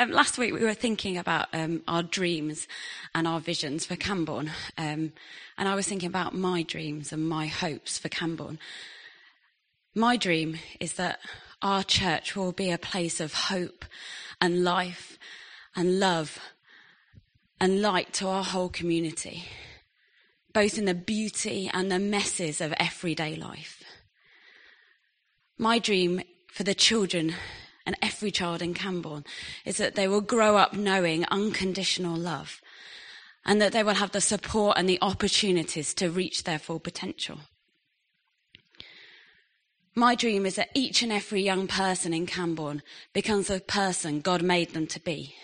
Um, last week we were thinking about um, our dreams and our visions for Camborne. Um, and I was thinking about my dreams and my hopes for Camborne. My dream is that our church will be a place of hope and life and love and light to our whole community, both in the beauty and the messes of everyday life. My dream for the children and every child in Camborne is that they will grow up knowing unconditional love and that they will have the support and the opportunities to reach their full potential. My dream is that each and every young person in Camborne becomes the person God made them to be.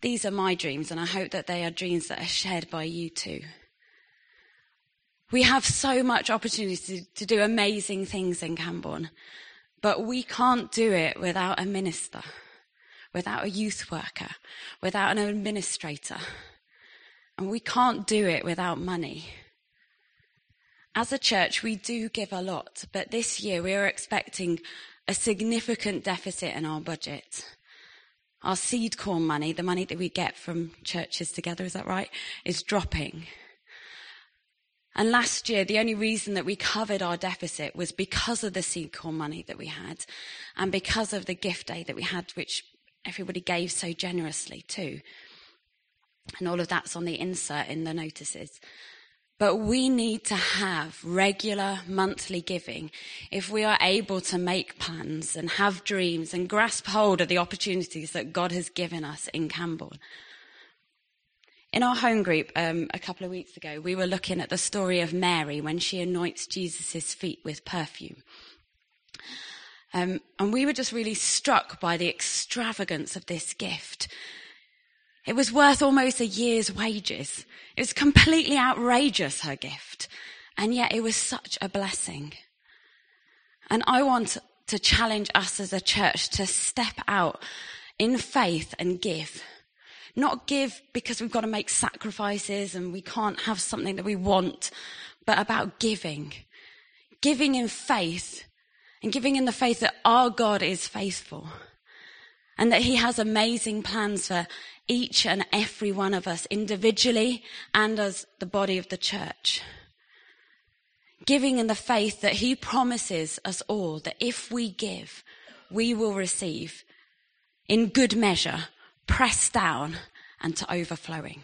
These are my dreams, and I hope that they are dreams that are shared by you too. We have so much opportunity to do amazing things in Camborne, but we can't do it without a minister, without a youth worker, without an administrator. And we can't do it without money. As a church, we do give a lot, but this year we are expecting a significant deficit in our budget. Our seed corn money, the money that we get from churches together, is that right? Is dropping. And last year, the only reason that we covered our deficit was because of the seed corn money that we had and because of the gift aid that we had, which everybody gave so generously too. And all of that's on the insert in the notices. But we need to have regular monthly giving if we are able to make plans and have dreams and grasp hold of the opportunities that God has given us in Camborne. In our home group um, a couple of weeks ago, we were looking at the story of Mary when she anoints Jesus' feet with perfume. Um, and we were just really struck by the extravagance of this gift. It was worth almost a year's wages. It was completely outrageous, her gift. And yet it was such a blessing. And I want to challenge us as a church to step out in faith and give. Not give because we've got to make sacrifices and we can't have something that we want, but about giving. Giving in faith and giving in the faith that our God is faithful and that he has amazing plans for each and every one of us individually and as the body of the church. Giving in the faith that he promises us all that if we give, we will receive in good measure pressed down and to overflowing.